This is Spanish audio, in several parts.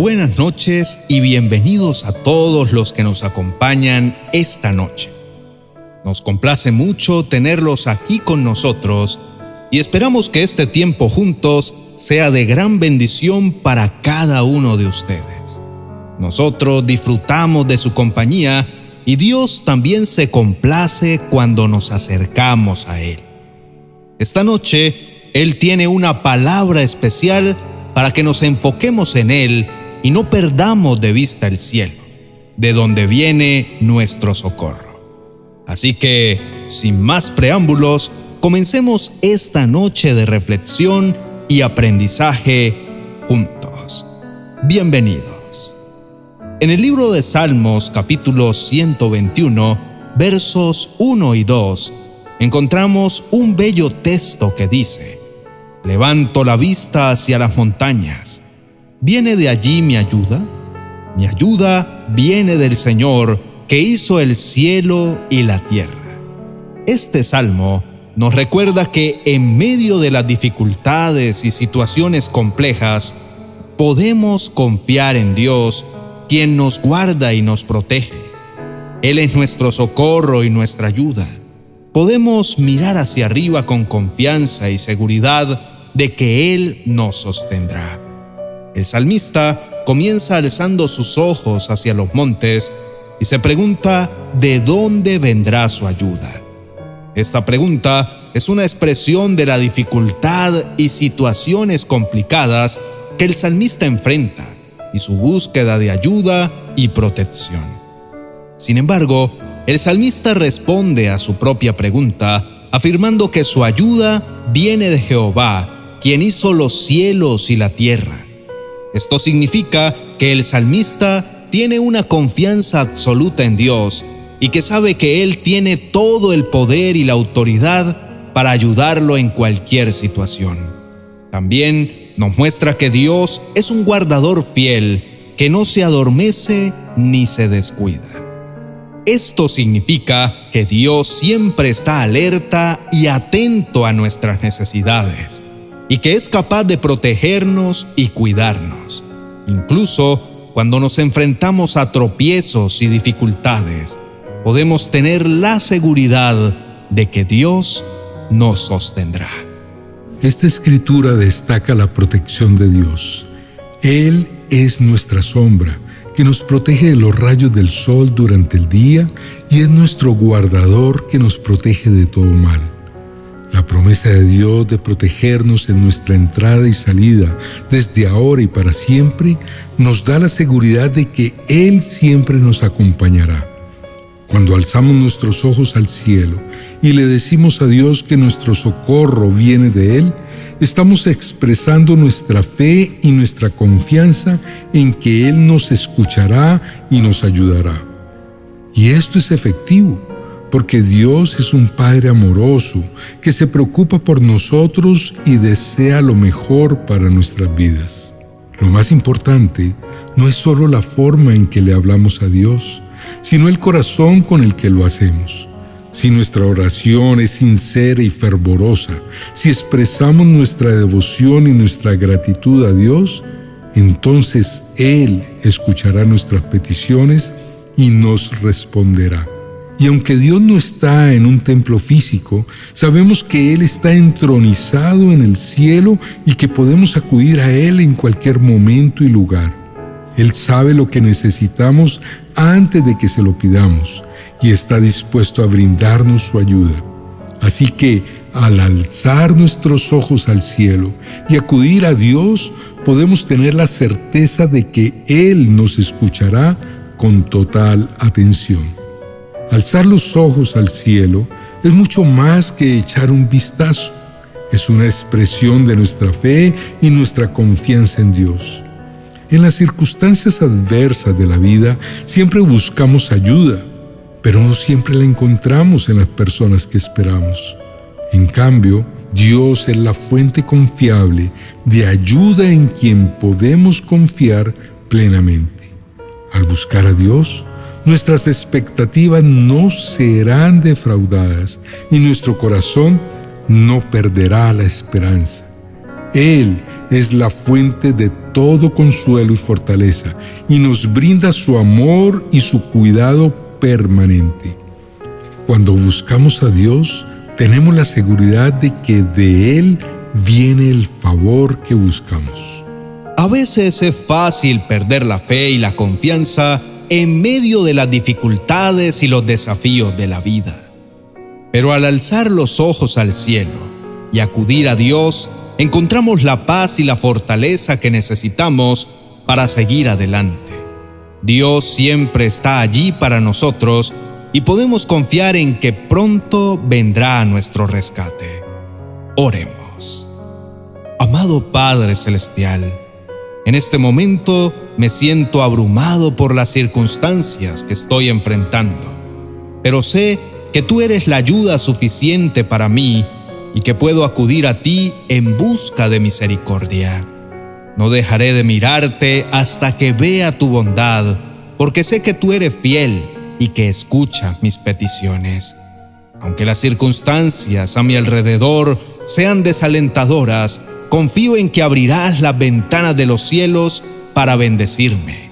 Buenas noches y bienvenidos a todos los que nos acompañan esta noche. Nos complace mucho tenerlos aquí con nosotros y esperamos que este tiempo juntos sea de gran bendición para cada uno de ustedes. Nosotros disfrutamos de su compañía y Dios también se complace cuando nos acercamos a Él. Esta noche, Él tiene una palabra especial para que nos enfoquemos en Él y no perdamos de vista el cielo, de donde viene nuestro socorro. Así que, sin más preámbulos, comencemos esta noche de reflexión y aprendizaje juntos. Bienvenidos. En el libro de Salmos capítulo 121, versos 1 y 2, encontramos un bello texto que dice, Levanto la vista hacia las montañas. ¿Viene de allí mi ayuda? Mi ayuda viene del Señor que hizo el cielo y la tierra. Este salmo nos recuerda que en medio de las dificultades y situaciones complejas, podemos confiar en Dios, quien nos guarda y nos protege. Él es nuestro socorro y nuestra ayuda. Podemos mirar hacia arriba con confianza y seguridad de que Él nos sostendrá. El salmista comienza alzando sus ojos hacia los montes y se pregunta de dónde vendrá su ayuda. Esta pregunta es una expresión de la dificultad y situaciones complicadas que el salmista enfrenta y su búsqueda de ayuda y protección. Sin embargo, el salmista responde a su propia pregunta afirmando que su ayuda viene de Jehová, quien hizo los cielos y la tierra. Esto significa que el salmista tiene una confianza absoluta en Dios y que sabe que Él tiene todo el poder y la autoridad para ayudarlo en cualquier situación. También nos muestra que Dios es un guardador fiel que no se adormece ni se descuida. Esto significa que Dios siempre está alerta y atento a nuestras necesidades y que es capaz de protegernos y cuidarnos, incluso cuando nos enfrentamos a tropiezos y dificultades podemos tener la seguridad de que Dios nos sostendrá. Esta escritura destaca la protección de Dios. Él es nuestra sombra, que nos protege de los rayos del sol durante el día y es nuestro guardador que nos protege de todo mal. La promesa de Dios de protegernos en nuestra entrada y salida desde ahora y para siempre nos da la seguridad de que Él siempre nos acompañará. Cuando alzamos nuestros ojos al cielo y le decimos a Dios que nuestro socorro viene de Él, estamos expresando nuestra fe y nuestra confianza en que Él nos escuchará y nos ayudará. Y esto es efectivo, porque Dios es un Padre amoroso que se preocupa por nosotros y desea lo mejor para nuestras vidas. Lo más importante no es solo la forma en que le hablamos a Dios, sino el corazón con el que lo hacemos. Si nuestra oración es sincera y fervorosa, si expresamos nuestra devoción y nuestra gratitud a Dios, entonces Él escuchará nuestras peticiones y nos responderá. Y aunque Dios no está en un templo físico, sabemos que Él está entronizado en el cielo y que podemos acudir a Él en cualquier momento y lugar. Él sabe lo que necesitamos antes de que se lo pidamos y está dispuesto a brindarnos su ayuda. Así que al alzar nuestros ojos al cielo y acudir a Dios, podemos tener la certeza de que Él nos escuchará con total atención. Alzar los ojos al cielo es mucho más que echar un vistazo. Es una expresión de nuestra fe y nuestra confianza en Dios. En las circunstancias adversas de la vida siempre buscamos ayuda, pero no siempre la encontramos en las personas que esperamos. En cambio, Dios es la fuente confiable de ayuda en quien podemos confiar plenamente. Al buscar a Dios, nuestras expectativas no serán defraudadas y nuestro corazón no perderá la esperanza. Él es la fuente de todo consuelo y fortaleza y nos brinda su amor y su cuidado permanente. Cuando buscamos a Dios, tenemos la seguridad de que de Él viene el favor que buscamos. A veces es fácil perder la fe y la confianza en medio de las dificultades y los desafíos de la vida. Pero al alzar los ojos al cielo y acudir a Dios, encontramos la paz y la fortaleza que necesitamos para seguir adelante. Dios siempre está allí para nosotros y podemos confiar en que pronto vendrá a nuestro rescate. Oremos. Amado Padre Celestial, en este momento me siento abrumado por las circunstancias que estoy enfrentando, pero sé que tú eres la ayuda suficiente para mí y que puedo acudir a ti en busca de misericordia. No dejaré de mirarte hasta que vea tu bondad, porque sé que tú eres fiel y que escucha mis peticiones. Aunque las circunstancias a mi alrededor sean desalentadoras, confío en que abrirás las ventanas de los cielos para bendecirme.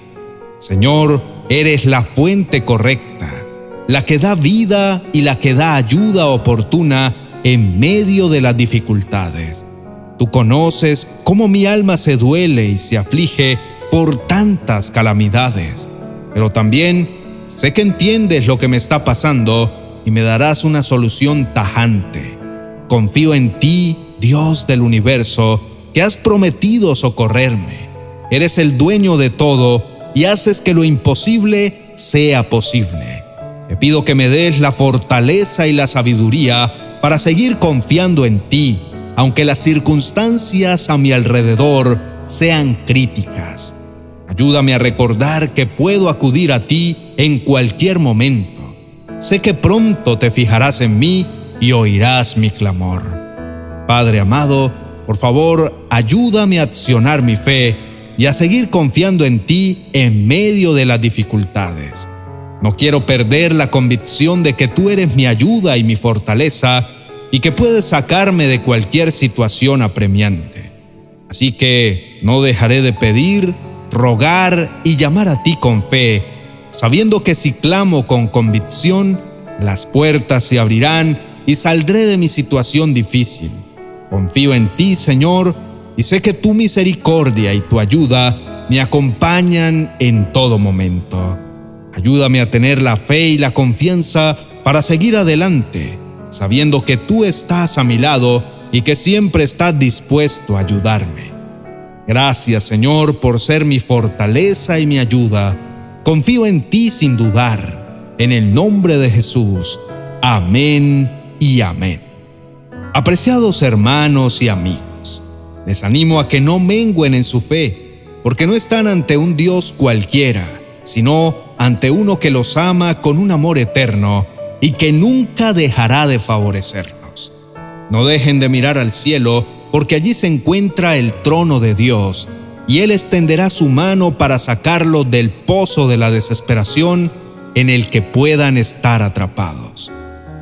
Señor, eres la fuente correcta, la que da vida y la que da ayuda oportuna en medio de las dificultades. Tú conoces cómo mi alma se duele y se aflige por tantas calamidades, pero también sé que entiendes lo que me está pasando y me darás una solución tajante. Confío en ti, Dios del universo, que has prometido socorrerme. Eres el dueño de todo y haces que lo imposible sea posible. Te pido que me des la fortaleza y la sabiduría para seguir confiando en ti, aunque las circunstancias a mi alrededor sean críticas. Ayúdame a recordar que puedo acudir a ti en cualquier momento. Sé que pronto te fijarás en mí y oirás mi clamor. Padre amado, por favor, ayúdame a accionar mi fe y a seguir confiando en ti en medio de las dificultades. No quiero perder la convicción de que tú eres mi ayuda y mi fortaleza y que puedes sacarme de cualquier situación apremiante. Así que no dejaré de pedir, rogar y llamar a ti con fe, sabiendo que si clamo con convicción, las puertas se abrirán y saldré de mi situación difícil. Confío en ti, Señor, y sé que tu misericordia y tu ayuda me acompañan en todo momento. Ayúdame a tener la fe y la confianza para seguir adelante, sabiendo que tú estás a mi lado y que siempre estás dispuesto a ayudarme. Gracias Señor por ser mi fortaleza y mi ayuda. Confío en ti sin dudar. En el nombre de Jesús. Amén y amén. Apreciados hermanos y amigos, les animo a que no menguen en su fe, porque no están ante un Dios cualquiera, sino ante uno que los ama con un amor eterno y que nunca dejará de favorecernos. No dejen de mirar al cielo, porque allí se encuentra el trono de Dios, y Él extenderá su mano para sacarlos del pozo de la desesperación en el que puedan estar atrapados.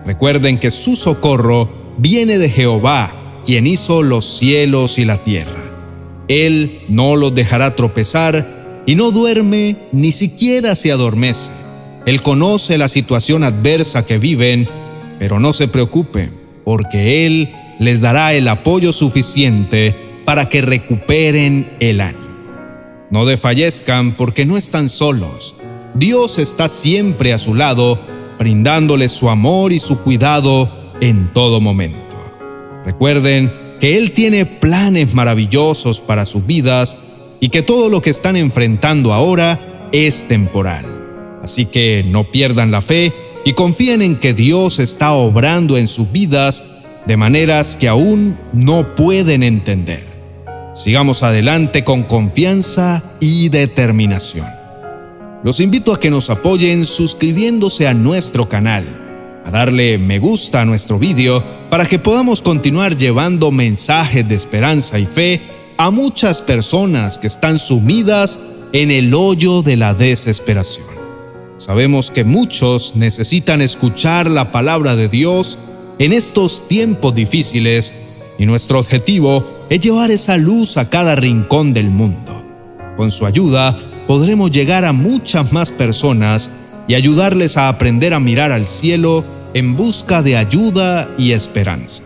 Recuerden que su socorro viene de Jehová, quien hizo los cielos y la tierra. Él no los dejará tropezar y no duerme ni siquiera se adormece. Él conoce la situación adversa que viven, pero no se preocupen, porque Él les dará el apoyo suficiente para que recuperen el ánimo. No desfallezcan porque no están solos. Dios está siempre a su lado, brindándoles su amor y su cuidado en todo momento. Recuerden que Él tiene planes maravillosos para sus vidas y que todo lo que están enfrentando ahora es temporal. Así que no pierdan la fe y confíen en que Dios está obrando en sus vidas de maneras que aún no pueden entender. Sigamos adelante con confianza y determinación. Los invito a que nos apoyen suscribiéndose a nuestro canal, a darle me gusta a nuestro vídeo para que podamos continuar llevando mensajes de esperanza y fe a muchas personas que están sumidas en el hoyo de la desesperación. Sabemos que muchos necesitan escuchar la palabra de Dios en estos tiempos difíciles y nuestro objetivo es llevar esa luz a cada rincón del mundo. Con su ayuda podremos llegar a muchas más personas y ayudarles a aprender a mirar al cielo en busca de ayuda y esperanza.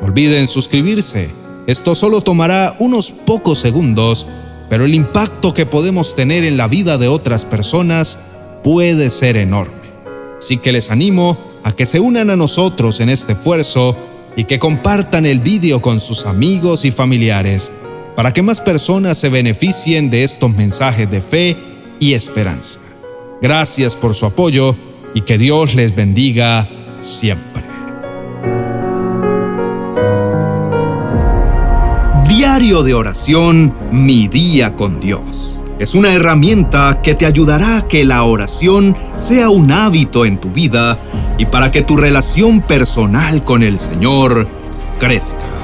No olviden suscribirse. Esto solo tomará unos pocos segundos, pero el impacto que podemos tener en la vida de otras personas puede ser enorme. Así que les animo a que se unan a nosotros en este esfuerzo y que compartan el vídeo con sus amigos y familiares para que más personas se beneficien de estos mensajes de fe y esperanza. Gracias por su apoyo y que Dios les bendiga siempre. Diario de oración, mi día con Dios. Es una herramienta que te ayudará a que la oración sea un hábito en tu vida y para que tu relación personal con el Señor crezca.